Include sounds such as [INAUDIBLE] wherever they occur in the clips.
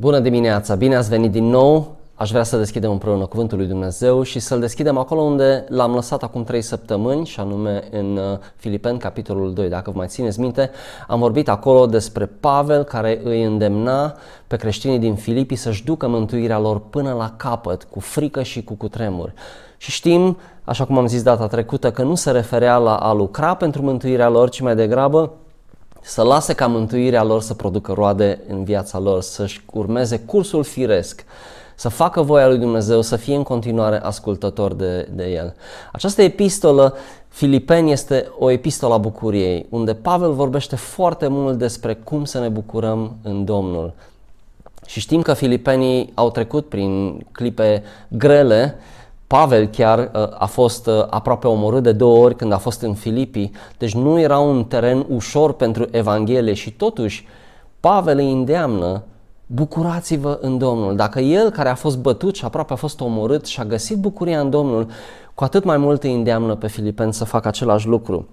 Bună dimineața! Bine ați venit din nou! Aș vrea să deschidem împreună Cuvântul lui Dumnezeu și să-l deschidem acolo unde l-am lăsat acum 3 săptămâni și anume în uh, Filipeni, capitolul 2. Dacă vă mai țineți minte, am vorbit acolo despre Pavel care îi îndemna pe creștinii din Filipii să-și ducă mântuirea lor până la capăt, cu frică și cu cutremur. Și știm, așa cum am zis data trecută, că nu se referea la a lucra pentru mântuirea lor, ci mai degrabă să lase ca mântuirea lor să producă roade în viața lor, să-și urmeze cursul firesc, să facă voia lui Dumnezeu, să fie în continuare ascultător de, de El. Această epistolă, Filipeni, este o epistolă a bucuriei, unde Pavel vorbește foarte mult despre cum să ne bucurăm în Domnul. Și știm că filipenii au trecut prin clipe grele, Pavel chiar uh, a fost uh, aproape omorât de două ori când a fost în Filipii, deci nu era un teren ușor pentru Evanghelie și totuși Pavel îi îndeamnă bucurați-vă în Domnul. Dacă el care a fost bătut și aproape a fost omorât și a găsit bucuria în Domnul, cu atât mai mult îi îndeamnă pe filipeni să facă același lucru.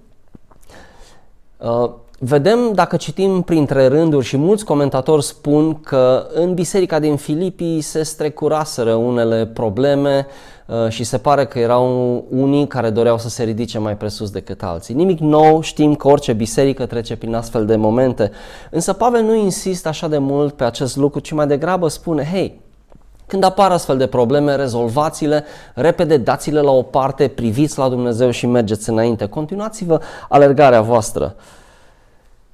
Uh, Vedem, dacă citim printre rânduri și mulți comentatori spun că în biserica din Filipii se strecuraseră unele probleme uh, și se pare că erau unii care doreau să se ridice mai presus decât alții. Nimic nou, știm că orice biserică trece prin astfel de momente, însă Pavel nu insistă așa de mult pe acest lucru, ci mai degrabă spune, hei, când apar astfel de probleme, rezolvați-le, repede dați-le la o parte, priviți la Dumnezeu și mergeți înainte. Continuați-vă alergarea voastră.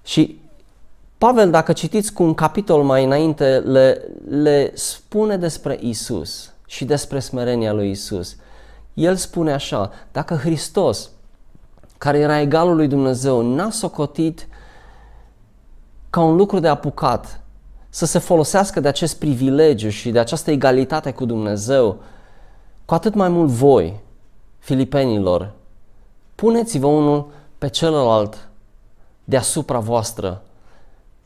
Și Pavel, dacă citiți cu un capitol mai înainte, le, le spune despre Isus și despre smerenia lui Isus. El spune așa, dacă Hristos, care era egalul lui Dumnezeu, n-a socotit ca un lucru de apucat să se folosească de acest privilegiu și de această egalitate cu Dumnezeu, cu atât mai mult voi, filipenilor, puneți-vă unul pe celălalt deasupra voastră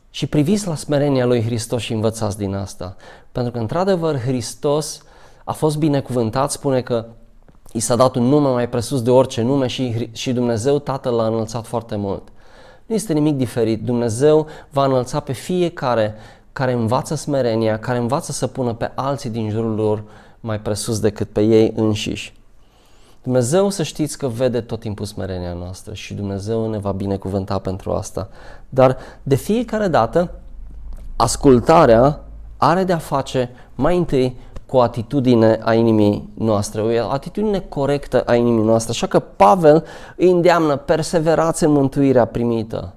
și priviți la smerenia lui Hristos și învățați din asta. Pentru că, într-adevăr, Hristos a fost binecuvântat, spune că i s-a dat un nume mai presus de orice nume și, și Dumnezeu Tatăl l-a înălțat foarte mult. Nu este nimic diferit. Dumnezeu va înălța pe fiecare care învață smerenia, care învață să pună pe alții din jurul lor mai presus decât pe ei înșiși. Dumnezeu să știți că vede tot timpul smerenia noastră și Dumnezeu ne va binecuvânta pentru asta. Dar de fiecare dată, ascultarea are de-a face mai întâi cu o atitudine a inimii noastre, o atitudine corectă a inimii noastre. Așa că Pavel îi îndeamnă, perseverați în mântuirea primită.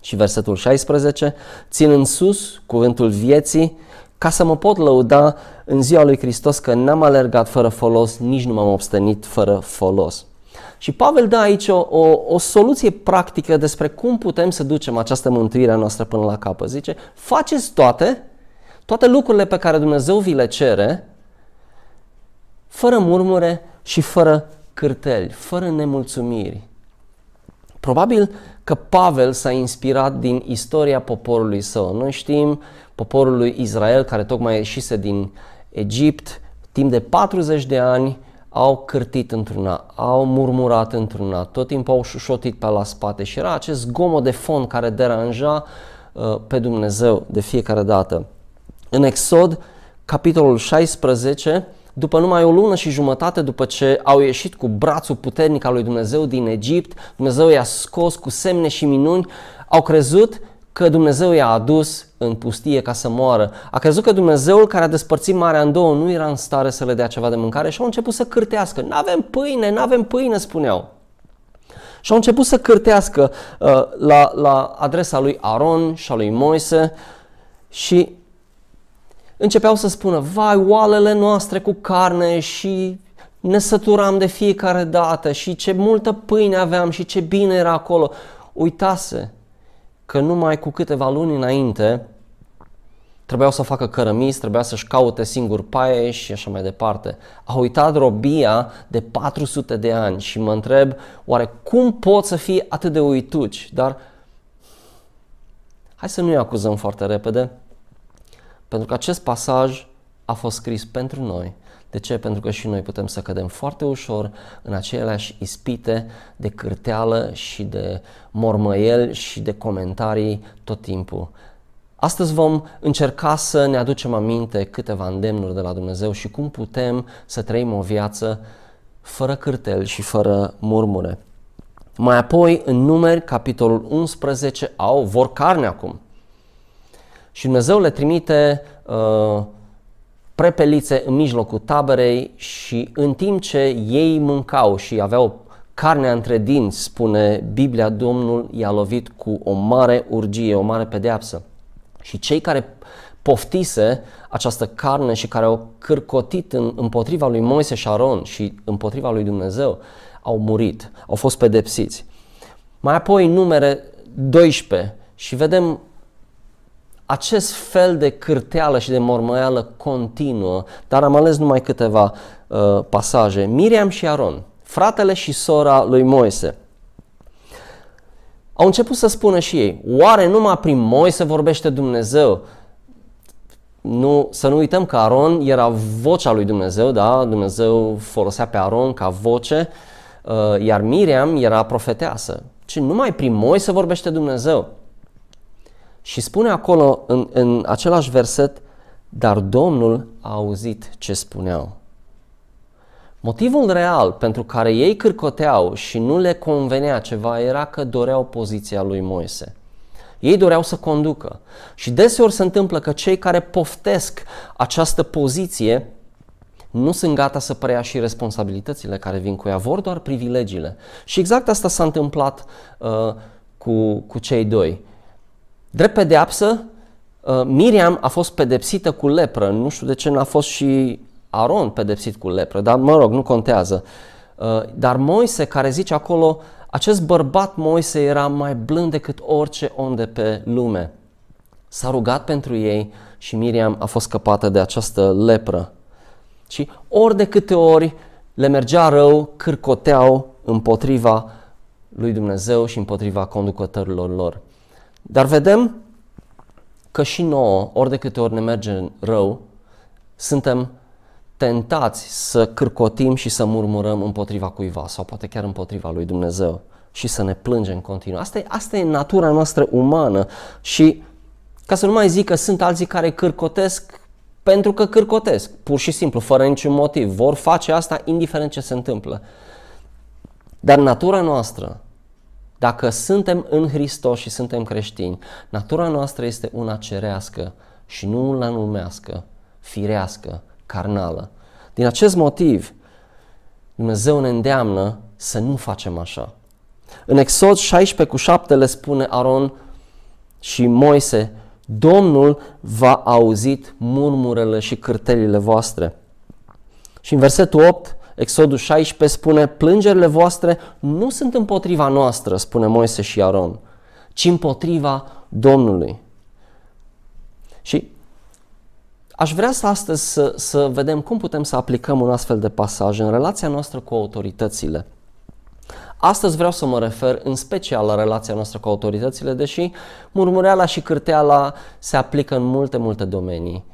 Și versetul 16, țin în sus cuvântul vieții, ca să mă pot lăuda în ziua lui Hristos că n-am alergat fără folos, nici nu m-am obstenit fără folos. Și Pavel dă aici o, o, o soluție practică despre cum putem să ducem această mântuire a noastră până la capăt. Zice, faceți toate, toate lucrurile pe care Dumnezeu vi le cere, fără murmure și fără cârteli, fără nemulțumiri. Probabil că Pavel s-a inspirat din istoria poporului său. Noi știm poporul lui Israel care tocmai ieșise din Egipt, timp de 40 de ani au cârtit într-una, au murmurat într-una, tot timpul au șușotit pe la spate și era acest zgomot de fond care deranja uh, pe Dumnezeu de fiecare dată. În Exod, capitolul 16, după numai o lună și jumătate după ce au ieșit cu brațul puternic al lui Dumnezeu din Egipt, Dumnezeu i-a scos cu semne și minuni, au crezut că Dumnezeu i-a adus în pustie ca să moară. A crezut că Dumnezeul care a despărțit marea în două nu era în stare să le dea ceva de mâncare și au început să cârtească. Nu avem pâine, nu avem pâine, spuneau. Și au început să cârtească uh, la, la adresa lui Aron și a lui Moise și începeau să spună, vai, oalele noastre cu carne și ne săturam de fiecare dată și ce multă pâine aveam și ce bine era acolo. Uitase că numai cu câteva luni înainte trebuiau să facă cărămizi, trebuia să-și caute singur paie și așa mai departe. A uitat robia de 400 de ani și mă întreb, oare cum pot să fie atât de uituci? Dar hai să nu-i acuzăm foarte repede, pentru că acest pasaj a fost scris pentru noi. De ce? Pentru că și noi putem să cădem foarte ușor în aceleași ispite de cârteală și de mormăiel și de comentarii tot timpul. Astăzi vom încerca să ne aducem aminte câteva îndemnuri de la Dumnezeu și cum putem să trăim o viață fără cârtel și fără murmure. Mai apoi, în numeri, capitolul 11, au, vor carne acum. Și Dumnezeu le trimite uh, prepelițe în mijlocul taberei și în timp ce ei mâncau și aveau carnea între dinți, spune Biblia, Domnul i-a lovit cu o mare urgie, o mare pedeapsă. Și cei care poftise această carne și care au cârcotit în, împotriva lui Moise și Aron și împotriva lui Dumnezeu, au murit, au fost pedepsiți. Mai apoi numere 12 și vedem acest fel de cârteală și de mormăială continuă, dar am ales numai câteva uh, pasaje. Miriam și Aron, fratele și sora lui Moise, au început să spună și ei, oare numai prin Moise vorbește Dumnezeu? Nu, să nu uităm că Aron era vocea lui Dumnezeu, da? Dumnezeu folosea pe Aron ca voce, uh, iar Miriam era profeteasă. Ci numai prin Moise vorbește Dumnezeu. Și spune acolo în, în același verset, dar Domnul a auzit ce spuneau. Motivul real pentru care ei cârcoteau și nu le convenea ceva era că doreau poziția lui Moise. Ei doreau să conducă. Și deseori se întâmplă că cei care poftesc această poziție nu sunt gata să preia și responsabilitățile care vin cu ea, vor doar privilegiile. Și exact asta s-a întâmplat uh, cu, cu cei doi. Drept pedeapsă, uh, Miriam a fost pedepsită cu lepră. Nu știu de ce n-a fost și Aron pedepsit cu lepră, dar mă rog, nu contează. Uh, dar Moise, care zice acolo, acest bărbat Moise era mai blând decât orice om de pe lume. S-a rugat pentru ei și Miriam a fost scăpată de această lepră. Și ori de câte ori le mergea rău, cârcoteau împotriva lui Dumnezeu și împotriva conducătorilor lor. Dar vedem că și nouă, ori de câte ori ne merge rău, suntem tentați să cârcotim și să murmurăm împotriva cuiva sau poate chiar împotriva lui Dumnezeu și să ne plângem în continuu. Asta e, asta e natura noastră umană și ca să nu mai zic că sunt alții care cârcotesc pentru că cârcotesc, pur și simplu, fără niciun motiv. Vor face asta indiferent ce se întâmplă. Dar natura noastră, dacă suntem în Hristos și suntem creștini, natura noastră este una cerească și nu una lumească, firească, carnală. Din acest motiv, Dumnezeu ne îndeamnă să nu facem așa. În Exod 16 cu 7 le spune Aron și Moise, Domnul va auzit murmurele și cârtelile voastre. Și în versetul 8, Exodul 16 spune, plângerile voastre nu sunt împotriva noastră, spune Moise și Aron, ci împotriva Domnului. Și Aș vrea să astăzi să, să vedem cum putem să aplicăm un astfel de pasaj în relația noastră cu autoritățile. Astăzi vreau să mă refer în special la relația noastră cu autoritățile, deși murmureala și cârteala se aplică în multe, multe domenii.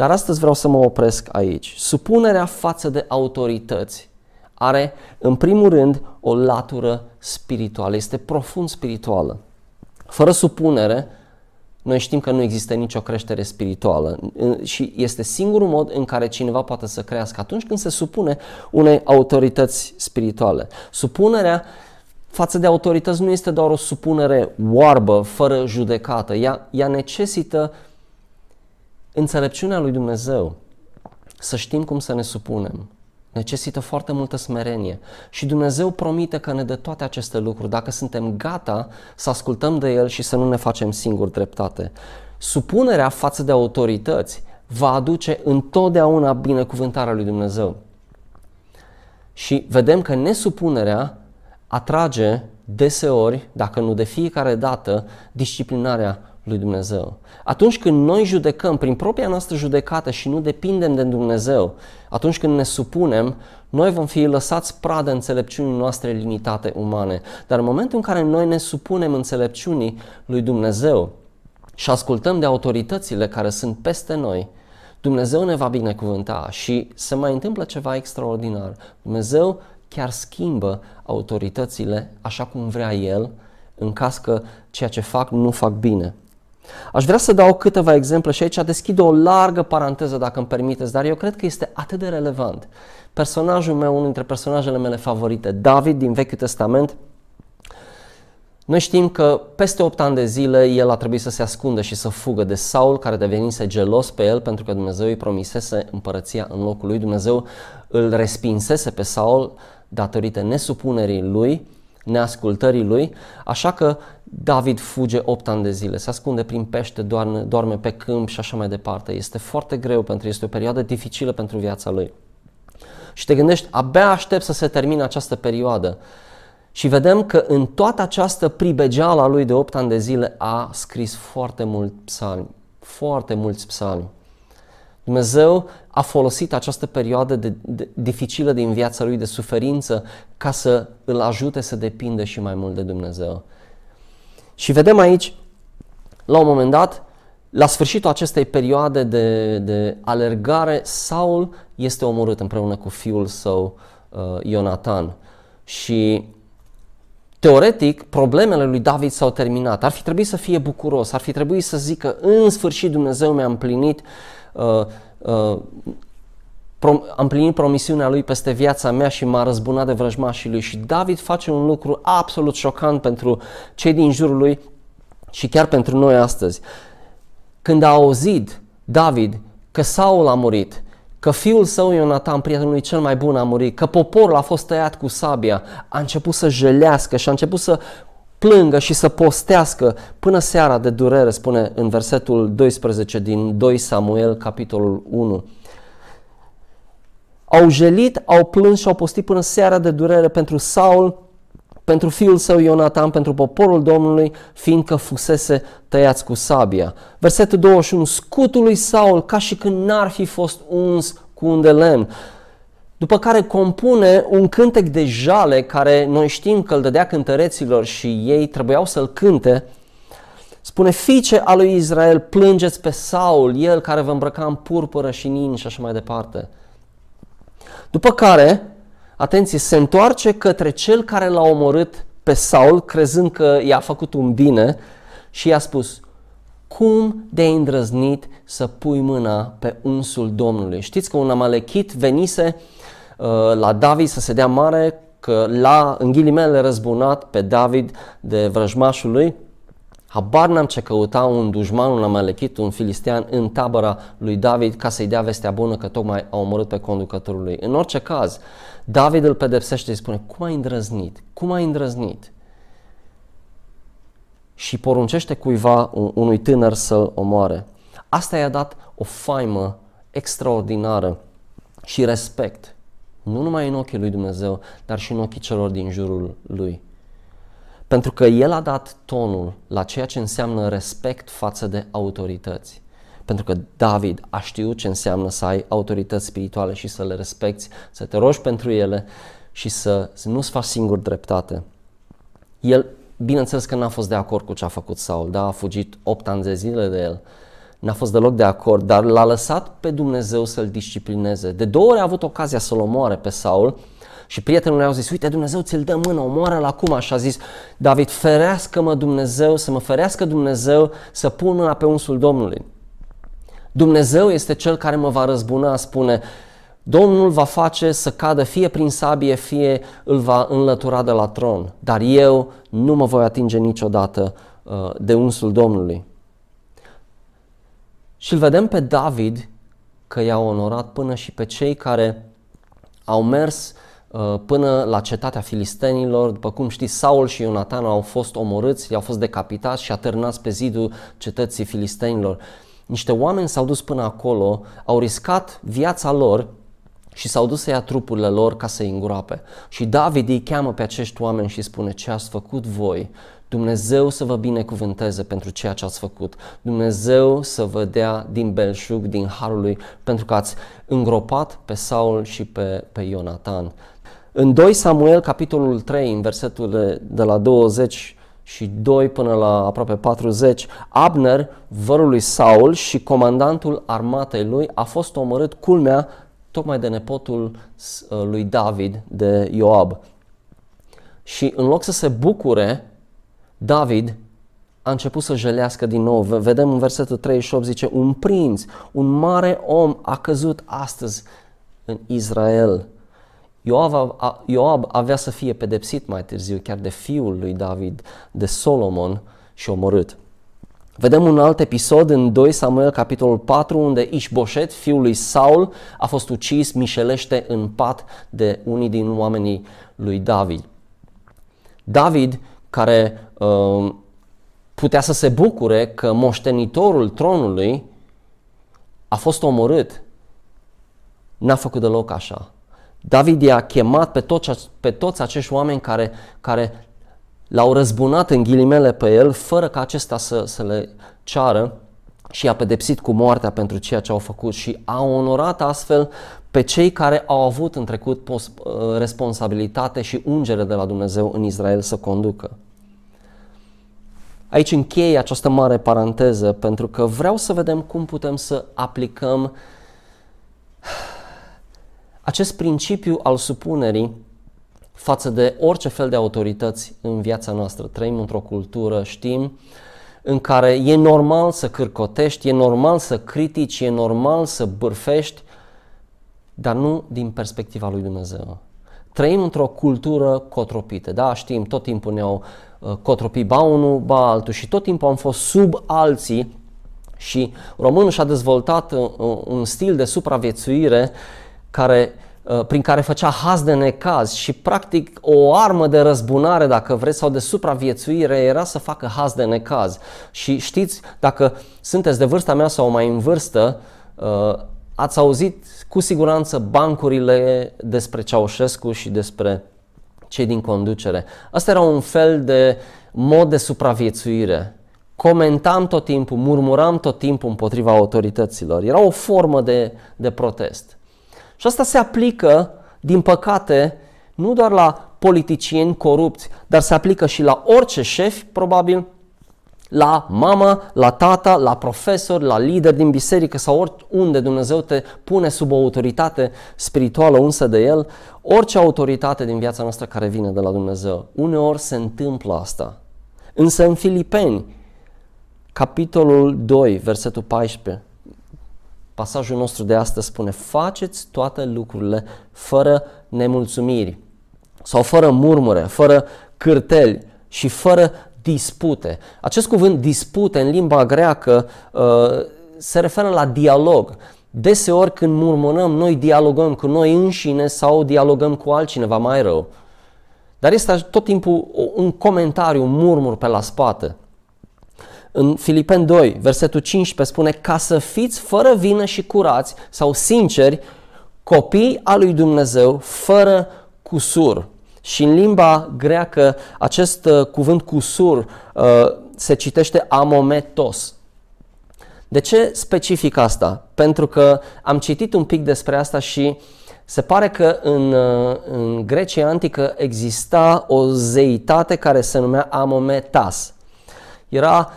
Dar astăzi vreau să mă opresc aici. Supunerea față de autorități are, în primul rând, o latură spirituală, este profund spirituală. Fără supunere, noi știm că nu există nicio creștere spirituală și este singurul mod în care cineva poate să crească atunci când se supune unei autorități spirituale. Supunerea față de autorități nu este doar o supunere oarbă, fără judecată. Ea, ea necesită înțelepciunea lui Dumnezeu să știm cum să ne supunem necesită foarte multă smerenie și Dumnezeu promite că ne dă toate aceste lucruri dacă suntem gata să ascultăm de El și să nu ne facem singuri dreptate. Supunerea față de autorități va aduce întotdeauna binecuvântarea lui Dumnezeu. Și vedem că nesupunerea atrage deseori, dacă nu de fiecare dată, disciplinarea lui Dumnezeu. Atunci când noi judecăm prin propria noastră judecată și nu depindem de Dumnezeu, atunci când ne supunem, noi vom fi lăsați pradă înțelepciunii noastre limitate umane. Dar în momentul în care noi ne supunem înțelepciunii lui Dumnezeu și ascultăm de autoritățile care sunt peste noi, Dumnezeu ne va binecuvânta și se mai întâmplă ceva extraordinar. Dumnezeu chiar schimbă autoritățile așa cum vrea El, în caz că ceea ce fac nu fac bine. Aș vrea să dau câteva exemple și aici deschid o largă paranteză, dacă îmi permiteți, dar eu cred că este atât de relevant. Personajul meu, unul dintre personajele mele favorite, David din Vechiul Testament, noi știm că peste 8 ani de zile el a trebuit să se ascundă și să fugă de Saul, care devenise gelos pe el pentru că Dumnezeu îi promisese împărăția în locul lui. Dumnezeu îl respinsese pe Saul datorită nesupunerii lui, neascultării lui, așa că David fuge 8 ani de zile, se ascunde prin pește, doarme, doarme pe câmp și așa mai departe. Este foarte greu pentru este o perioadă dificilă pentru viața lui. Și te gândești, abia aștept să se termine această perioadă. Și vedem că în toată această pribegeală a lui de 8 ani de zile a scris foarte mult psalmi, foarte mulți psalmi. Dumnezeu a folosit această perioadă de, de, dificilă din viața lui de suferință ca să îl ajute să depindă și mai mult de Dumnezeu. Și vedem aici, la un moment dat, la sfârșitul acestei perioade de, de alergare, Saul este omorât împreună cu fiul său uh, Ionatan. Și Teoretic, problemele lui David s-au terminat. Ar fi trebuit să fie bucuros, ar fi trebuit să zică în sfârșit Dumnezeu mi-a împlinit uh, uh, am împlinit promisiunea lui peste viața mea și m-a răzbunat de vrăjmașii lui. Și David face un lucru absolut șocant pentru cei din jurul lui și chiar pentru noi astăzi. Când a auzit David că Saul a murit, că fiul său Ionatan, prietenul lui cel mai bun, a murit, că poporul a fost tăiat cu sabia, a început să jelească și a început să plângă și să postească până seara de durere, spune în versetul 12 din 2 Samuel, capitolul 1. Au jelit, au plâns și au postit până seara de durere pentru Saul, pentru fiul său Ionatan, pentru poporul Domnului, fiindcă fusese tăiați cu sabia. Versetul 21, scutul lui Saul, ca și când n-ar fi fost uns cu un de lemn. După care compune un cântec de jale care noi știm că îl dădea cântăreților și ei trebuiau să-l cânte. Spune, fiice a lui Israel, plângeți pe Saul, el care vă îmbrăca în purpură și nin și așa mai departe. După care, atenție, se întoarce către cel care l-a omorât pe Saul, crezând că i-a făcut un bine și i-a spus, cum de îndrăznit să pui mâna pe unsul Domnului? Știți că un amalechit venise uh, la David să se dea mare, că l-a, în ghilimele, răzbunat pe David de vrăjmașul lui, Habar n-am ce căuta un dușman, un amalechit, un filistean în tabăra lui David ca să-i dea vestea bună că tocmai a omorât pe conducătorul lui. În orice caz, David îl pedepsește și spune, cum ai îndrăznit? Cum ai îndrăznit? Și poruncește cuiva, unui tânăr să-l omoare. Asta i-a dat o faimă extraordinară și respect, nu numai în ochii lui Dumnezeu, dar și în ochii celor din jurul lui. Pentru că el a dat tonul la ceea ce înseamnă respect față de autorități. Pentru că David a știut ce înseamnă să ai autorități spirituale și să le respecti, să te rogi pentru ele și să, să nu-ți faci singur dreptate. El, bineînțeles că n-a fost de acord cu ce a făcut Saul, da, a fugit 8 ani de zile de el, n-a fost deloc de acord, dar l-a lăsat pe Dumnezeu să-l disciplineze. De două ori a avut ocazia să-l omoare pe Saul, și prietenul lui a zis, uite Dumnezeu ți-l dă mână, omoară-l acum. Și a zis, David, ferească-mă Dumnezeu, să mă ferească Dumnezeu să pun mâna pe unsul Domnului. Dumnezeu este cel care mă va răzbuna, spune, Domnul va face să cadă fie prin sabie, fie îl va înlătura de la tron, dar eu nu mă voi atinge niciodată uh, de unsul Domnului. Și îl vedem pe David că i-a onorat până și pe cei care au mers Uh, până la cetatea filistenilor. După cum știți, Saul și Ionatan au fost omorâți, i-au fost decapitați și atârnați pe zidul cetății filistenilor. Niște oameni s-au dus până acolo, au riscat viața lor și s-au dus să ia trupurile lor ca să-i îngroape. Și David îi cheamă pe acești oameni și spune ce ați făcut voi. Dumnezeu să vă binecuvânteze pentru ceea ce ați făcut. Dumnezeu să vă dea din belșug, din harul lui, pentru că ați îngropat pe Saul și pe, pe Ionatan. În 2 Samuel, capitolul 3, în versetul de la 20 și 2 până la aproape 40, Abner, vărul lui Saul și comandantul armatei lui, a fost omorât culmea tocmai de nepotul uh, lui David, de Ioab. Și în loc să se bucure, David a a început să jelească din nou. Vedem în versetul 38, zice, un prinț, un mare om a căzut astăzi în Israel. Ioab, Ioab avea să fie pedepsit mai târziu chiar de fiul lui David, de Solomon și omorât. Vedem un alt episod în 2 Samuel, capitolul 4, unde Ișboșet, fiul lui Saul, a fost ucis mișelește în pat de unii din oamenii lui David. David, care uh, putea să se bucure că moștenitorul tronului a fost omorât, n-a făcut deloc așa. David i-a chemat pe toți, pe toți acești oameni care, care l-au răzbunat în ghilimele pe el, fără ca acesta să, să le ceară și a pedepsit cu moartea pentru ceea ce au făcut și a onorat astfel pe cei care au avut în trecut uh, responsabilitate și ungere de la Dumnezeu în Israel să conducă. Aici închei această mare paranteză pentru că vreau să vedem cum putem să aplicăm acest principiu al supunerii față de orice fel de autorități în viața noastră. Trăim într-o cultură, știm, în care e normal să cârcotești, e normal să critici, e normal să bârfești, dar nu din perspectiva lui Dumnezeu. Trăim într-o cultură cotropită, da, știm, tot timpul ne-au uh, cotropit ba unul, ba altul și tot timpul am fost sub alții și românul și-a dezvoltat uh, un stil de supraviețuire care Uh, prin care făcea haz de necaz și practic o armă de răzbunare, dacă vreți, sau de supraviețuire era să facă haz de necaz. Și știți, dacă sunteți de vârsta mea sau mai în vârstă, uh, ați auzit cu siguranță bancurile despre Ceaușescu și despre cei din conducere. Asta era un fel de mod de supraviețuire. Comentam tot timpul, murmuram tot timpul împotriva autorităților. Era o formă de, de protest. Și asta se aplică, din păcate, nu doar la politicieni corupți, dar se aplică și la orice șef, probabil, la mamă, la tata, la profesor, la lider din biserică sau oriunde Dumnezeu te pune sub o autoritate spirituală unsă de El, orice autoritate din viața noastră care vine de la Dumnezeu. Uneori se întâmplă asta. Însă în Filipeni, capitolul 2, versetul 14, Pasajul nostru de astăzi spune, faceți toate lucrurile fără nemulțumiri sau fără murmure, fără cârteli și fără dispute. Acest cuvânt dispute în limba greacă uh, se referă la dialog. Deseori când murmurăm, noi dialogăm cu noi înșine sau dialogăm cu altcineva mai rău. Dar este tot timpul un comentariu, un murmur pe la spate. În Filipen 2, versetul 15 spune ca să fiți fără vină și curați sau sinceri, copii al lui Dumnezeu, fără cusur. Și în limba greacă acest uh, cuvânt cusur uh, se citește amometos. De ce specific asta? Pentru că am citit un pic despre asta și se pare că în, uh, în Grecia antică exista o zeitate care se numea Amometas. Era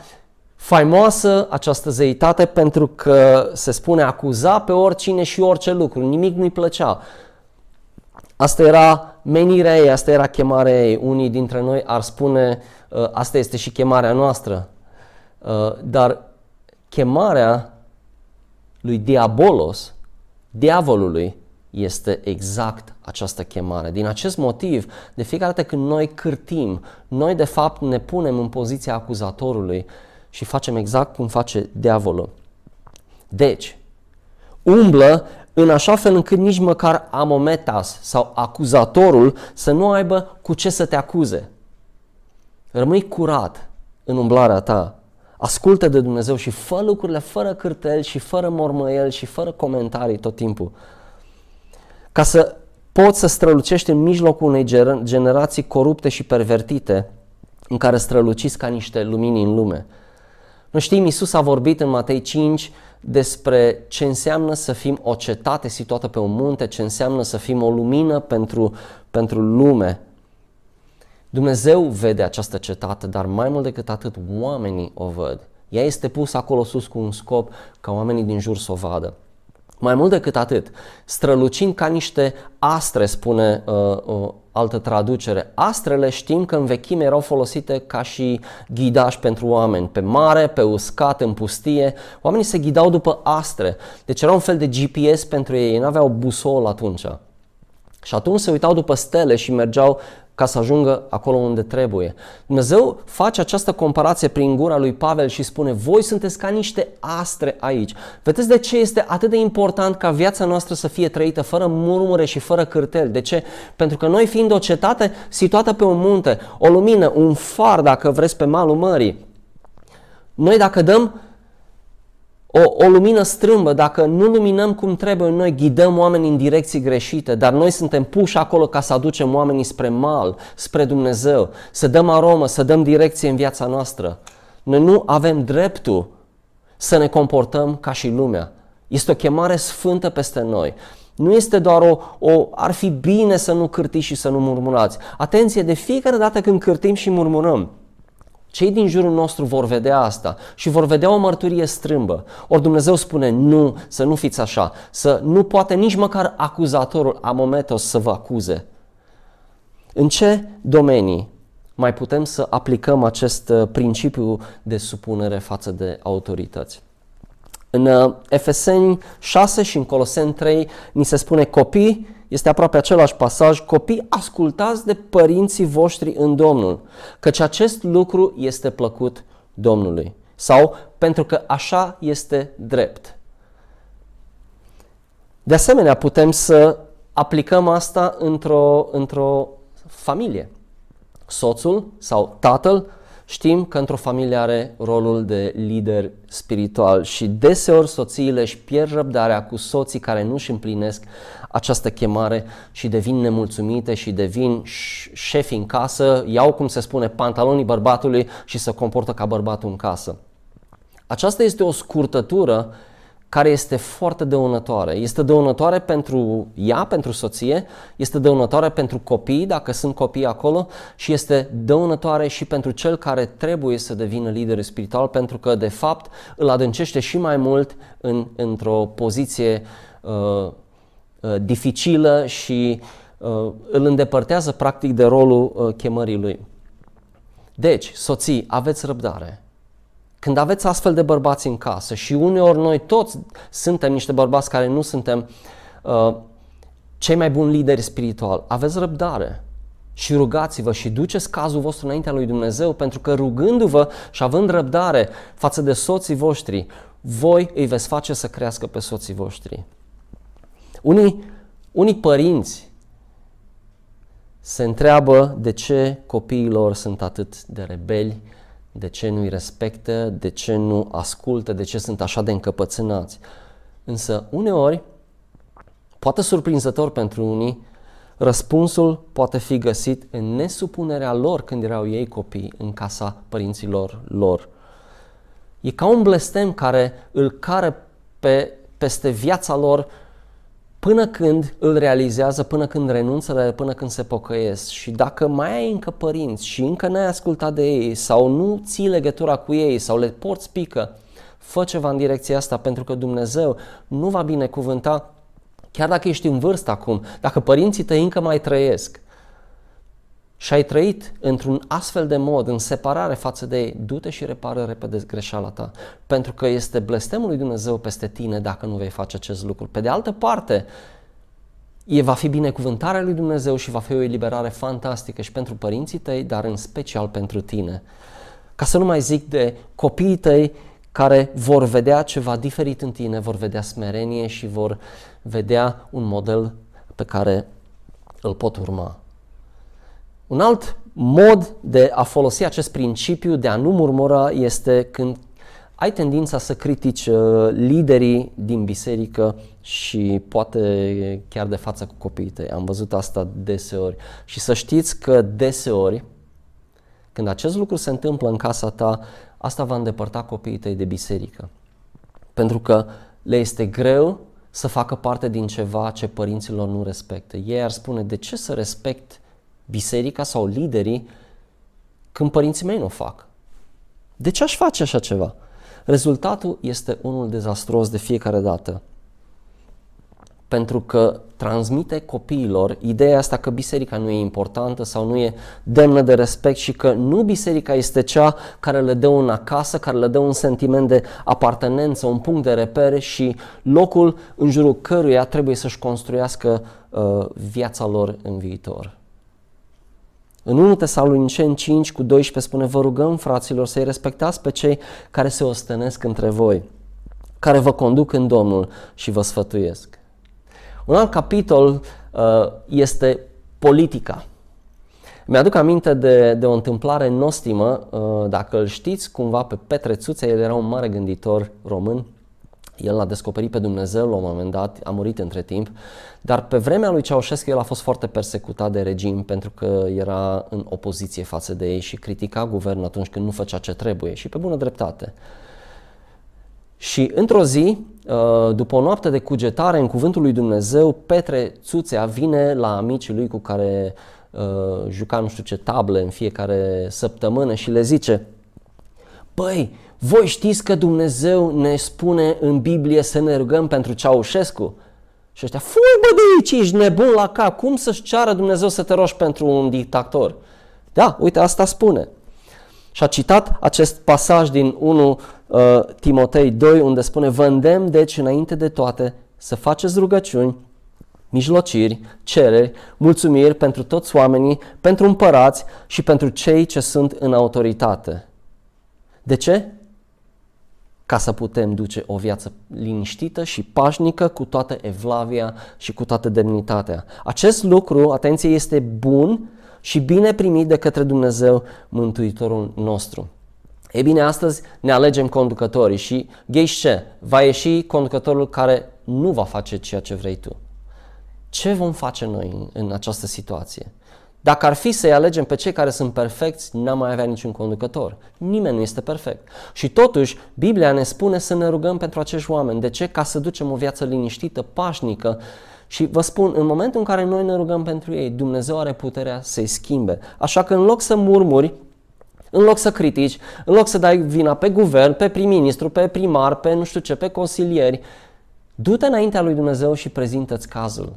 faimoasă această zeitate pentru că se spune acuza pe oricine și orice lucru, nimic nu-i plăcea. Asta era menirea ei, asta era chemarea ei. Unii dintre noi ar spune uh, asta este și chemarea noastră. Uh, dar chemarea lui Diabolos, diavolului, este exact această chemare. Din acest motiv, de fiecare dată când noi cârtim, noi de fapt ne punem în poziția acuzatorului și facem exact cum face diavolul. Deci, umblă în așa fel încât nici măcar amometas sau acuzatorul să nu aibă cu ce să te acuze. Rămâi curat în umblarea ta. Ascultă de Dumnezeu și fă lucrurile fără cârtel și fără mormăiel și fără comentarii tot timpul. Ca să poți să strălucești în mijlocul unei generații corupte și pervertite în care străluciți ca niște lumini în lume. Noi știm, Iisus a vorbit în Matei 5 despre ce înseamnă să fim o cetate situată pe un munte, ce înseamnă să fim o lumină pentru, pentru lume. Dumnezeu vede această cetate, dar mai mult decât atât, oamenii o văd. Ea este pusă acolo sus cu un scop ca oamenii din jur să o vadă. Mai mult decât atât, strălucind ca niște astre, spune uh, o altă traducere. Astrele știm că în vechime erau folosite ca și ghidaj pentru oameni. Pe mare, pe uscat, în pustie, oamenii se ghidau după astre. Deci era un fel de GPS pentru ei, ei nu aveau busol atunci. Și atunci se uitau după stele și mergeau ca să ajungă acolo unde trebuie. Dumnezeu face această comparație prin gura lui Pavel și spune, voi sunteți ca niște astre aici. Vedeți de ce este atât de important ca viața noastră să fie trăită fără murmure și fără cârtel? De ce? Pentru că noi fiind o cetate situată pe un munte, o lumină, un far, dacă vreți, pe malul mării, noi dacă dăm o, o lumină strâmbă, dacă nu luminăm cum trebuie, noi ghidăm oamenii în direcții greșite, dar noi suntem puși acolo ca să aducem oamenii spre mal, spre Dumnezeu, să dăm aromă, să dăm direcție în viața noastră. Noi nu avem dreptul să ne comportăm ca și lumea. Este o chemare sfântă peste noi. Nu este doar o, o ar fi bine să nu cârtiți și să nu murmurați. Atenție, de fiecare dată când cârtim și murmurăm, cei din jurul nostru vor vedea asta și vor vedea o mărturie strâmbă. Ori Dumnezeu spune nu, să nu fiți așa, să nu poate nici măcar acuzatorul amometos să vă acuze. În ce domenii mai putem să aplicăm acest uh, principiu de supunere față de autorități? În uh, Efeseni 6 și în Coloseni 3 ni se spune copii, este aproape același pasaj, copii ascultați de părinții voștri în Domnul, căci acest lucru este plăcut Domnului. Sau pentru că așa este drept. De asemenea, putem să aplicăm asta într-o, într-o familie. Soțul sau tatăl Știm că într-o familie are rolul de lider spiritual și deseori soțiile își pierd răbdarea cu soții care nu își împlinesc această chemare și devin nemulțumite și devin șefi în casă, iau, cum se spune, pantalonii bărbatului și se comportă ca bărbatul în casă. Aceasta este o scurtătură care este foarte dăunătoare. Este dăunătoare pentru ea, pentru soție, este dăunătoare pentru copii, dacă sunt copii acolo, și este dăunătoare și pentru cel care trebuie să devină lider spiritual, pentru că, de fapt, îl adâncește și mai mult în, într-o poziție uh, uh, dificilă și uh, îl îndepărtează, practic, de rolul uh, chemării lui. Deci, soții, aveți răbdare când aveți astfel de bărbați în casă și uneori noi toți suntem niște bărbați care nu suntem uh, cei mai buni lideri spirituali, aveți răbdare și rugați-vă și duceți cazul vostru înaintea lui Dumnezeu pentru că rugându-vă și având răbdare față de soții voștri, voi îi veți face să crească pe soții voștri. Unii, unii părinți se întreabă de ce copiilor sunt atât de rebeli, de ce nu-i respectă, de ce nu ascultă, de ce sunt așa de încăpățânați. Însă, uneori, poate surprinzător pentru unii, răspunsul poate fi găsit în nesupunerea lor când erau ei copii în casa părinților lor. E ca un blestem care îl care pe, peste viața lor până când îl realizează, până când renunță la el, până când se pocăiesc. Și dacă mai ai încă părinți și încă n-ai ascultat de ei sau nu ții legătura cu ei sau le porți pică, fă ceva în direcția asta pentru că Dumnezeu nu va binecuvânta chiar dacă ești în vârstă acum, dacă părinții tăi încă mai trăiesc și ai trăit într-un astfel de mod, în separare față de ei, du-te și repară repede greșeala ta. Pentru că este blestemul lui Dumnezeu peste tine dacă nu vei face acest lucru. Pe de altă parte, e, va fi binecuvântarea lui Dumnezeu și va fi o eliberare fantastică și pentru părinții tăi, dar în special pentru tine. Ca să nu mai zic de copiii tăi care vor vedea ceva diferit în tine, vor vedea smerenie și vor vedea un model pe care îl pot urma. Un alt mod de a folosi acest principiu de a nu murmura este când ai tendința să critici uh, liderii din biserică și poate chiar de față cu copiii tăi. Am văzut asta deseori. Și să știți că deseori, când acest lucru se întâmplă în casa ta, asta va îndepărta copiii tăi de biserică. Pentru că le este greu să facă parte din ceva ce părinților nu respectă. Ei ar spune, de ce să respect biserica sau liderii când părinții mei nu o fac? De ce aș face așa ceva? Rezultatul este unul dezastruos de fiecare dată. pentru că transmite copiilor ideea asta că biserica nu e importantă sau nu e demnă de respect și că nu biserica este cea care le dă un acasă, care le dă un sentiment de apartenență, un punct de repere și locul în jurul căruia trebuie să-și construiască uh, viața lor în viitor. În 1 Tesaloniceni 5 cu 12 spune, vă rugăm, fraților, să-i respectați pe cei care se ostănesc între voi, care vă conduc în Domnul și vă sfătuiesc. Un alt capitol uh, este politica. Mi-aduc aminte de, de o întâmplare nostimă, uh, dacă îl știți cumva pe Petre Țuțea, el era un mare gânditor român, el l-a descoperit pe Dumnezeu la un moment dat, a murit între timp, dar pe vremea lui Ceaușescu el a fost foarte persecutat de regim pentru că era în opoziție față de ei și critica guvernul atunci când nu făcea ce trebuie și pe bună dreptate. Și într-o zi, uh, după o noapte de cugetare în cuvântul lui Dumnezeu, Petre Țuțea vine la amicii lui cu care uh, juca nu știu ce table în fiecare săptămână și le zice Păi, voi știți că Dumnezeu ne spune în Biblie să ne rugăm pentru Ceaușescu? Și ăștia, fui bă de aici, ești nebun la cap, cum să-și ceară Dumnezeu să te rogi pentru un dictator? Da, uite, asta spune. Și a citat acest pasaj din 1 uh, Timotei 2, unde spune, vă îndemn, deci, înainte de toate, să faceți rugăciuni, mijlociri, cereri, mulțumiri pentru toți oamenii, pentru împărați și pentru cei ce sunt în autoritate. De ce? Ca să putem duce o viață liniștită și pașnică cu toată evlavia și cu toată demnitatea. Acest lucru, atenție, este bun și bine primit de către Dumnezeu Mântuitorul nostru. E bine, astăzi ne alegem conducătorii și gheși ce? Va ieși conducătorul care nu va face ceea ce vrei tu. Ce vom face noi în această situație? Dacă ar fi să-i alegem pe cei care sunt perfecți, n-am mai avea niciun conducător. Nimeni nu este perfect. Și totuși, Biblia ne spune să ne rugăm pentru acești oameni. De ce? Ca să ducem o viață liniștită, pașnică. Și vă spun, în momentul în care noi ne rugăm pentru ei, Dumnezeu are puterea să-i schimbe. Așa că în loc să murmuri, în loc să critici, în loc să dai vina pe guvern, pe prim-ministru, pe primar, pe nu știu ce, pe consilieri, du-te înaintea lui Dumnezeu și prezintă-ți cazul.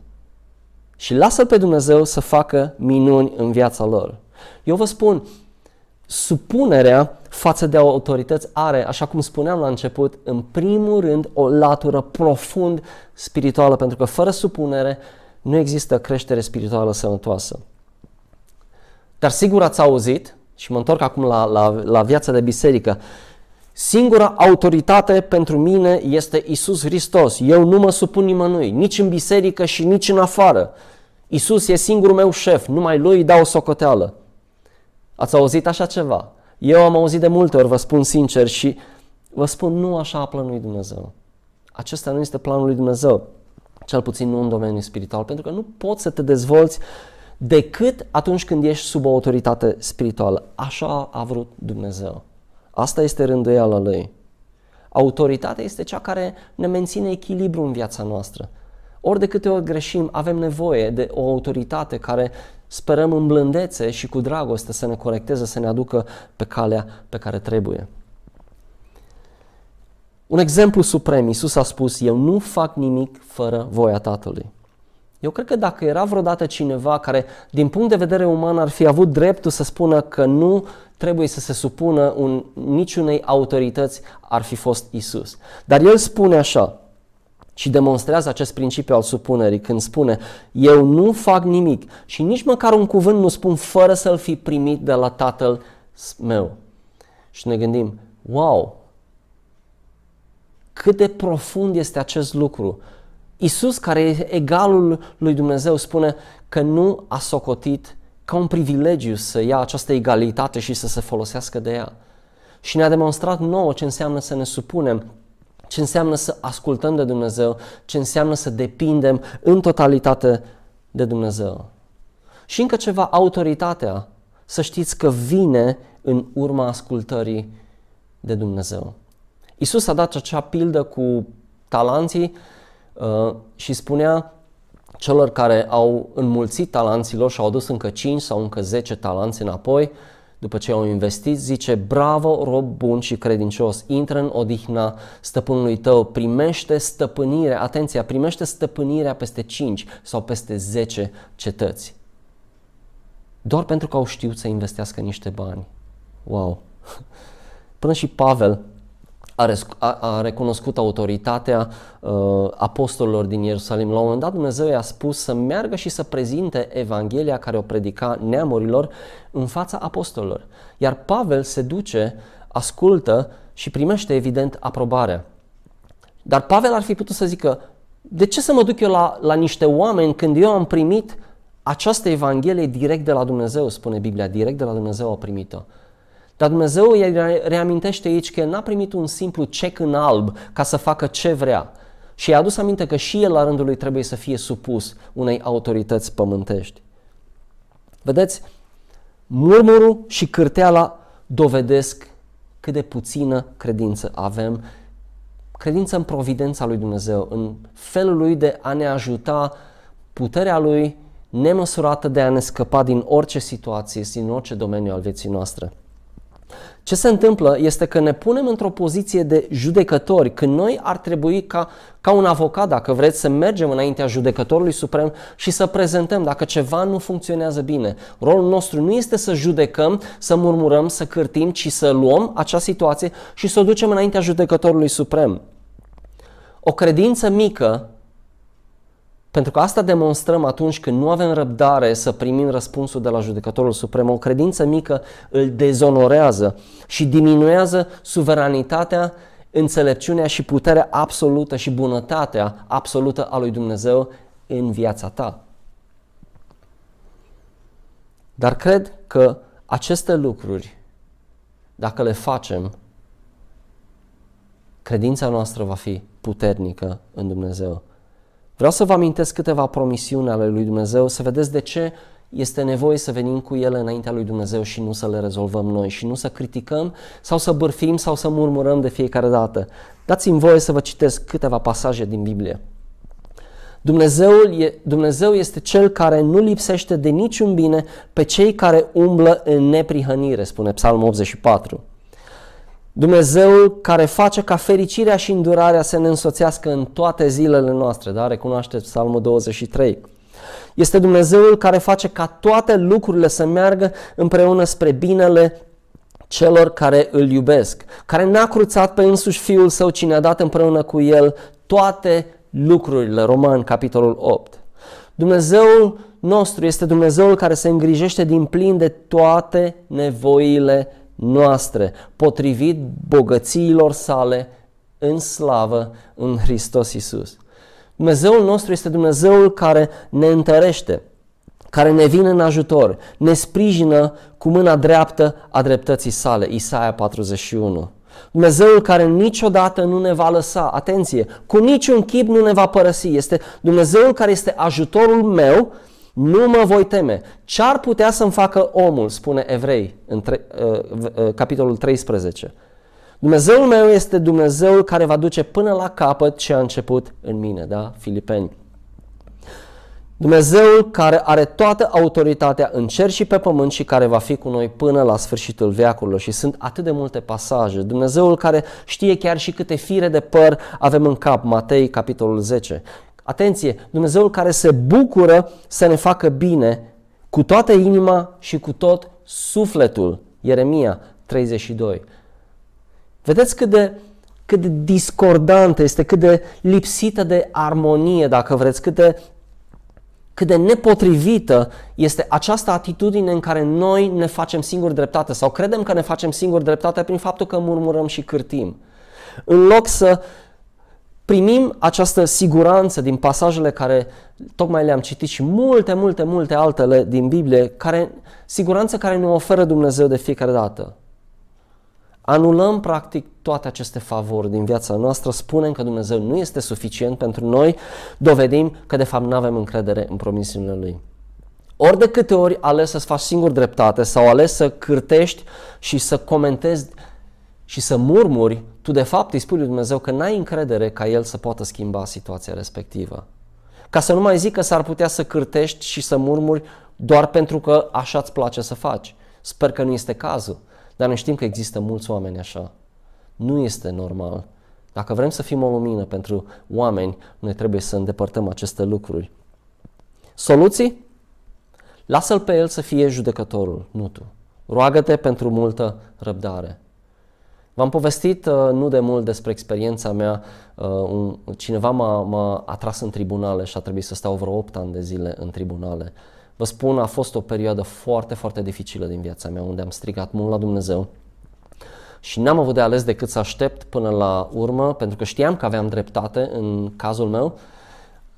Și lasă pe Dumnezeu să facă minuni în viața lor. Eu vă spun, supunerea față de autorități are, așa cum spuneam la început, în primul rând o latură profund spirituală, pentru că fără supunere nu există creștere spirituală sănătoasă. Dar sigur ați auzit, și mă întorc acum la, la, la viața de biserică, Singura autoritate pentru mine este Isus Hristos. Eu nu mă supun nimănui, nici în biserică și nici în afară. Isus e singurul meu șef, numai lui îi dau o socoteală. Ați auzit așa ceva? Eu am auzit de multe ori, vă spun sincer, și vă spun, nu așa a plănuit Dumnezeu. Acesta nu este planul lui Dumnezeu, cel puțin nu în domeniul spiritual, pentru că nu poți să te dezvolți decât atunci când ești sub o autoritate spirituală. Așa a vrut Dumnezeu. Asta este rânduiala lui. Autoritatea este cea care ne menține echilibru în viața noastră. Ori de câte ori greșim, avem nevoie de o autoritate care sperăm în blândețe și cu dragoste să ne corecteze, să ne aducă pe calea pe care trebuie. Un exemplu suprem, Iisus a spus, eu nu fac nimic fără voia Tatălui. Eu cred că dacă era vreodată cineva care, din punct de vedere uman, ar fi avut dreptul să spună că nu trebuie să se supună un, niciunei autorități, ar fi fost Isus. Dar el spune așa și demonstrează acest principiu al supunerii când spune eu nu fac nimic și nici măcar un cuvânt nu spun fără să-l fi primit de la Tatăl meu. Și ne gândim, wow, cât de profund este acest lucru. Isus, care e egalul lui Dumnezeu, spune că nu a socotit ca un privilegiu să ia această egalitate și să se folosească de ea. Și ne-a demonstrat nouă ce înseamnă să ne supunem, ce înseamnă să ascultăm de Dumnezeu, ce înseamnă să depindem în totalitate de Dumnezeu. Și încă ceva, autoritatea, să știți că vine în urma ascultării de Dumnezeu. Isus a dat acea pildă cu talanții uh, și spunea celor care au înmulțit talanților și au adus încă 5 sau încă 10 talanți înapoi, după ce au investit, zice, bravo, rob bun și credincios, intră în odihna stăpânului tău, primește stăpânirea, atenția, primește stăpânirea peste 5 sau peste 10 cetăți. Doar pentru că au știut să investească niște bani. Wow! [LAUGHS] Până și Pavel a, a, a recunoscut autoritatea uh, apostolilor din Ierusalim. La un moment dat Dumnezeu i-a spus să meargă și să prezinte Evanghelia care o predica neamurilor în fața apostolilor. Iar Pavel se duce, ascultă și primește evident aprobarea. Dar Pavel ar fi putut să zică, de ce să mă duc eu la, la niște oameni când eu am primit această Evanghelie direct de la Dumnezeu, spune Biblia, direct de la Dumnezeu a primit-o. Dar Dumnezeu îi reamintește aici că n-a primit un simplu cec în alb ca să facă ce vrea. Și i-a adus aminte că și el la rândul lui trebuie să fie supus unei autorități pământești. Vedeți, murmurul și cârteala dovedesc cât de puțină credință avem, credință în providența lui Dumnezeu, în felul lui de a ne ajuta, puterea lui nemăsurată de a ne scăpa din orice situație, din orice domeniu al vieții noastre. Ce se întâmplă este că ne punem într-o poziție de judecători, când noi ar trebui ca, ca un avocat, dacă vreți, să mergem înaintea judecătorului suprem și să prezentăm dacă ceva nu funcționează bine. Rolul nostru nu este să judecăm, să murmurăm, să cârtim, ci să luăm acea situație și să o ducem înaintea judecătorului suprem. O credință mică pentru că asta demonstrăm atunci când nu avem răbdare să primim răspunsul de la judecătorul suprem. O credință mică îl dezonorează și diminuează suveranitatea, înțelepciunea și puterea absolută și bunătatea absolută a lui Dumnezeu în viața ta. Dar cred că aceste lucruri, dacă le facem, credința noastră va fi puternică în Dumnezeu. Vreau să vă amintesc câteva promisiuni ale lui Dumnezeu, să vedeți de ce este nevoie să venim cu ele înaintea lui Dumnezeu și nu să le rezolvăm noi și nu să criticăm sau să bârfim sau să murmurăm de fiecare dată. Dați-mi voie să vă citesc câteva pasaje din Biblie. Dumnezeul e, Dumnezeu este cel care nu lipsește de niciun bine pe cei care umblă în neprihănire, spune Psalmul 84. Dumnezeul care face ca fericirea și îndurarea să ne însoțească în toate zilele noastre, da? Recunoașteți Psalmul 23. Este Dumnezeul care face ca toate lucrurile să meargă împreună spre binele celor care îl iubesc, care n-a cruțat pe însuși Fiul Său, cine a dat împreună cu El toate lucrurile. Roman, capitolul 8. Dumnezeul nostru este Dumnezeul care se îngrijește din plin de toate nevoile noastre, potrivit bogățiilor sale în slavă în Hristos Isus. Dumnezeul nostru este Dumnezeul care ne întărește, care ne vine în ajutor, ne sprijină cu mâna dreaptă a dreptății sale. Isaia 41. Dumnezeul care niciodată nu ne va lăsa, atenție, cu niciun chip nu ne va părăsi. Este Dumnezeul care este ajutorul meu nu mă voi teme. Ce ar putea să-mi facă omul, spune Evrei, în tre- uh, uh, capitolul 13. Dumnezeul meu este Dumnezeul care va duce până la capăt ce a început în mine, da? Filipeni. Dumnezeul care are toată autoritatea în cer și pe pământ și care va fi cu noi până la sfârșitul veacurilor. Și sunt atât de multe pasaje. Dumnezeul care știe chiar și câte fire de păr avem în cap. Matei, capitolul 10. Atenție, Dumnezeul care se bucură să ne facă bine cu toată inima și cu tot sufletul. Ieremia 32. Vedeți cât de, cât de discordantă este, cât de lipsită de armonie, dacă vreți, cât de, cât de nepotrivită este această atitudine în care noi ne facem singuri dreptate sau credem că ne facem singuri dreptate prin faptul că murmurăm și cârtim. În loc să primim această siguranță din pasajele care tocmai le-am citit și multe, multe, multe altele din Biblie, care, siguranță care ne oferă Dumnezeu de fiecare dată. Anulăm practic toate aceste favori din viața noastră, spunem că Dumnezeu nu este suficient pentru noi, dovedim că de fapt nu avem încredere în promisiunile Lui. Ori de câte ori ales să-ți faci singur dreptate sau ales să cârtești și să comentezi și să murmuri, tu de fapt îi spui lui Dumnezeu că n-ai încredere ca El să poată schimba situația respectivă. Ca să nu mai zic că s-ar putea să cârtești și să murmuri doar pentru că așa îți place să faci. Sper că nu este cazul, dar noi știm că există mulți oameni așa. Nu este normal. Dacă vrem să fim o lumină pentru oameni, noi trebuie să îndepărtăm aceste lucruri. Soluții? Lasă-l pe el să fie judecătorul, nu tu. Roagă-te pentru multă răbdare. V-am povestit uh, nu de mult despre experiența mea. Uh, un, cineva m-a, m-a atras în tribunale și a trebuit să stau vreo 8 ani de zile în tribunale. Vă spun, a fost o perioadă foarte, foarte dificilă din viața mea, unde am strigat mult la Dumnezeu și n-am avut de ales decât să aștept până la urmă, pentru că știam că aveam dreptate în cazul meu.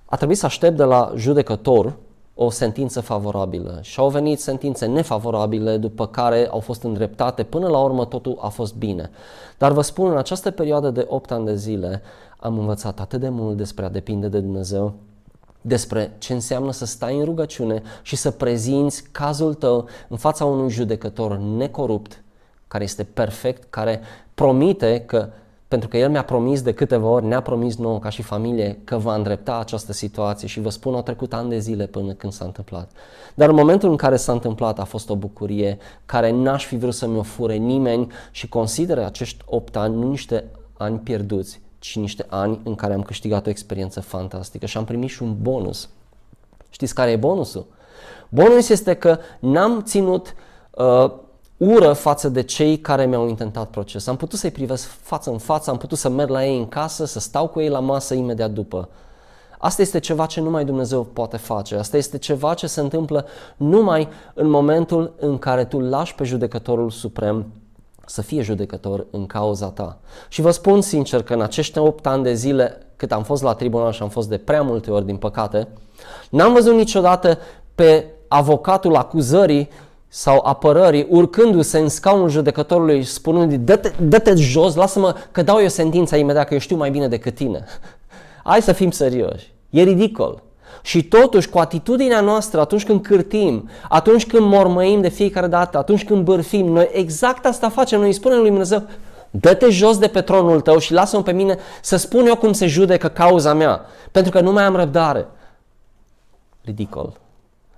A trebuit să aștept de la judecător o sentință favorabilă și au venit sentințe nefavorabile după care au fost îndreptate. Până la urmă totul a fost bine. Dar vă spun, în această perioadă de 8 ani de zile am învățat atât de mult despre a depinde de Dumnezeu, despre ce înseamnă să stai în rugăciune și să prezinți cazul tău în fața unui judecător necorupt, care este perfect, care promite că pentru că El mi-a promis de câteva ori, ne-a promis nouă ca și familie că va îndrepta această situație și vă spun, au trecut ani de zile până când s-a întâmplat. Dar în momentul în care s-a întâmplat a fost o bucurie care n-aș fi vrut să-mi o fure nimeni și consideră acești 8 ani nu niște ani pierduți, ci niște ani în care am câștigat o experiență fantastică și am primit și un bonus. Știți care e bonusul? Bonus este că n-am ținut uh, ură față de cei care mi-au intentat proces. Am putut să-i privesc față în față, am putut să merg la ei în casă, să stau cu ei la masă imediat după. Asta este ceva ce numai Dumnezeu poate face. Asta este ceva ce se întâmplă numai în momentul în care tu lași pe judecătorul suprem să fie judecător în cauza ta. Și vă spun sincer că în acești 8 ani de zile cât am fost la tribunal și am fost de prea multe ori din păcate, n-am văzut niciodată pe avocatul acuzării sau apărării, urcându-se în scaunul judecătorului și spunând dă-te, dă-te jos, lasă-mă că dau eu sentința imediat, că eu știu mai bine decât tine. [LAUGHS] Hai să fim serioși. E ridicol. Și totuși, cu atitudinea noastră, atunci când cârtim, atunci când mormăim de fiecare dată, atunci când bârfim, noi exact asta facem. Noi îi spunem lui Dumnezeu, dă-te jos de pe tronul tău și lasă-mă pe mine să spun eu cum se judecă cauza mea, pentru că nu mai am răbdare. Ridicol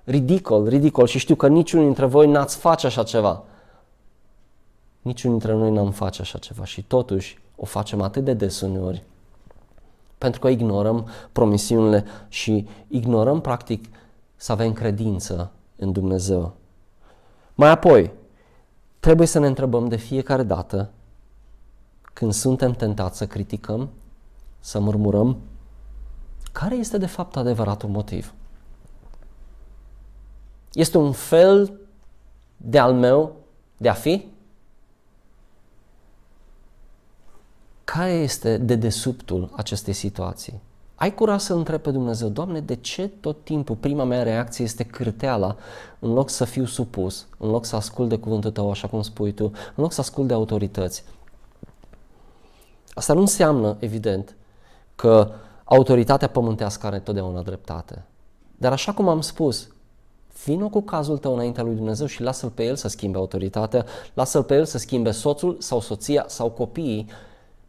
ridicol, ridicol și știu că niciunul dintre voi n-ați face așa ceva. Niciunul dintre noi n-am face așa ceva și totuși o facem atât de des uneori pentru că ignorăm promisiunile și ignorăm practic să avem credință în Dumnezeu. Mai apoi, trebuie să ne întrebăm de fiecare dată când suntem tentați să criticăm, să murmurăm, care este de fapt adevăratul motiv? Este un fel de al meu de a fi? Care este dedesubtul acestei situații? Ai curaj să întrebi pe Dumnezeu, Doamne, de ce tot timpul prima mea reacție este cârteala în loc să fiu supus, în loc să ascult de cuvântul Tău, așa cum spui Tu, în loc să ascult de autorități? Asta nu înseamnă, evident, că autoritatea pământească are totdeauna dreptate. Dar așa cum am spus, Vino cu cazul tău înaintea lui Dumnezeu și lasă-l pe el să schimbe autoritatea, lasă-l pe el să schimbe soțul sau soția sau copiii,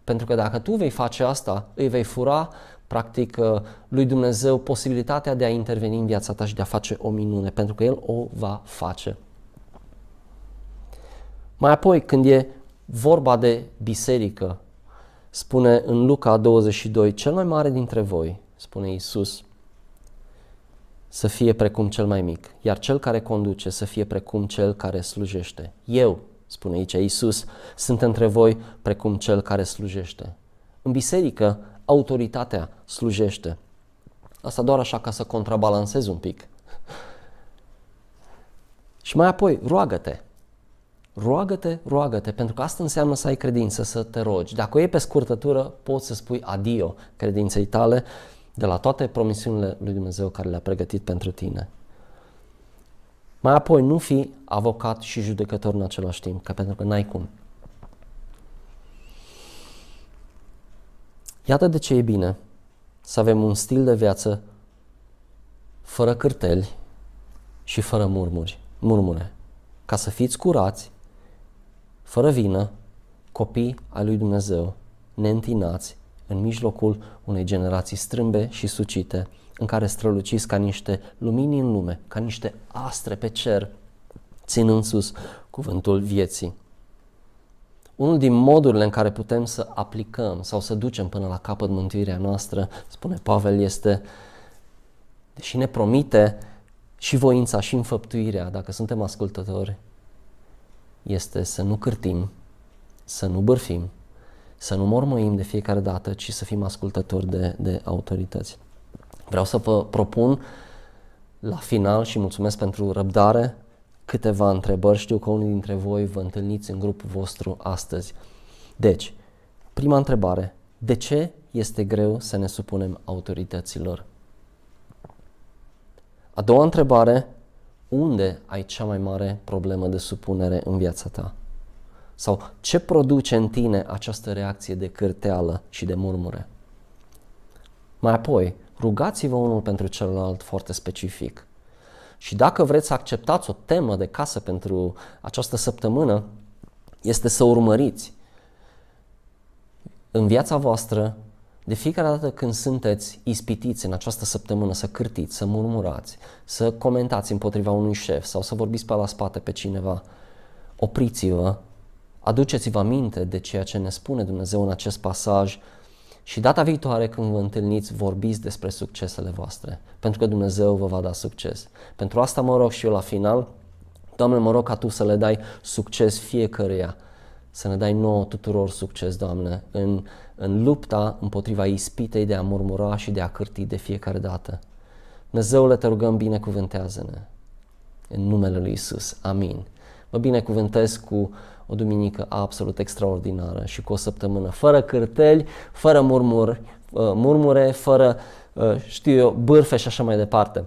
pentru că dacă tu vei face asta, îi vei fura practic uh, lui Dumnezeu posibilitatea de a interveni în viața ta și de a face o minune, pentru că El o va face. Mai apoi, când e vorba de biserică, spune în Luca 22, cel mai mare dintre voi, spune Isus, să fie precum cel mai mic, iar cel care conduce să fie precum cel care slujește. Eu, spune aici Iisus, sunt între voi precum cel care slujește. În biserică, autoritatea slujește. Asta doar așa ca să contrabalancez un pic. Și mai apoi, roagă-te. Roagă-te, roagă-te, pentru că asta înseamnă să ai credință, să te rogi. Dacă o iei pe scurtătură, poți să spui adio credinței tale de la toate promisiunile lui Dumnezeu care le-a pregătit pentru tine. Mai apoi, nu fi avocat și judecător în același timp, că pentru că n-ai cum. Iată de ce e bine să avem un stil de viață fără cârteli și fără murmuri, murmure, ca să fiți curați, fără vină, copii ai lui Dumnezeu, neîntinați, în mijlocul unei generații strâmbe și sucite, în care străluciți ca niște lumini în lume, ca niște astre pe cer, ținând sus cuvântul vieții. Unul din modurile în care putem să aplicăm sau să ducem până la capăt mântuirea noastră, spune Pavel, este, deși ne promite și voința și înfăptuirea, dacă suntem ascultători, este să nu cârtim, să nu bârfim, să nu mormăim de fiecare dată, ci să fim ascultători de, de autorități. Vreau să vă propun la final și mulțumesc pentru răbdare câteva întrebări. Știu că unii dintre voi vă întâlniți în grupul vostru astăzi. Deci, prima întrebare. De ce este greu să ne supunem autorităților? A doua întrebare. Unde ai cea mai mare problemă de supunere în viața ta? Sau ce produce în tine această reacție de cârteală și de murmure? Mai apoi, rugați-vă unul pentru celălalt foarte specific. Și dacă vreți să acceptați o temă de casă pentru această săptămână, este să urmăriți în viața voastră, de fiecare dată când sunteți ispitiți în această săptămână să cârtiți, să murmurați, să comentați împotriva unui șef sau să vorbiți pe la spate pe cineva, opriți-vă, aduceți-vă aminte de ceea ce ne spune Dumnezeu în acest pasaj și data viitoare când vă întâlniți, vorbiți despre succesele voastre, pentru că Dumnezeu vă va da succes. Pentru asta mă rog și eu la final, Doamne, mă rog ca Tu să le dai succes fiecăruia, să ne dai nouă tuturor succes, Doamne, în, în lupta împotriva ispitei de a murmura și de a cârti de fiecare dată. Dumnezeule, te rugăm, binecuvântează-ne. În numele Lui Isus. Amin. Mă binecuvântez cu o duminică absolut extraordinară și cu o săptămână fără cârteli, fără murmur, uh, murmure, fără, uh, știu eu, bârfe și așa mai departe.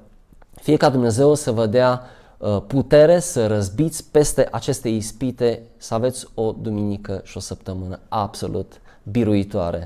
Fie ca Dumnezeu să vă dea uh, putere să răzbiți peste aceste ispite, să aveți o duminică și o săptămână absolut biruitoare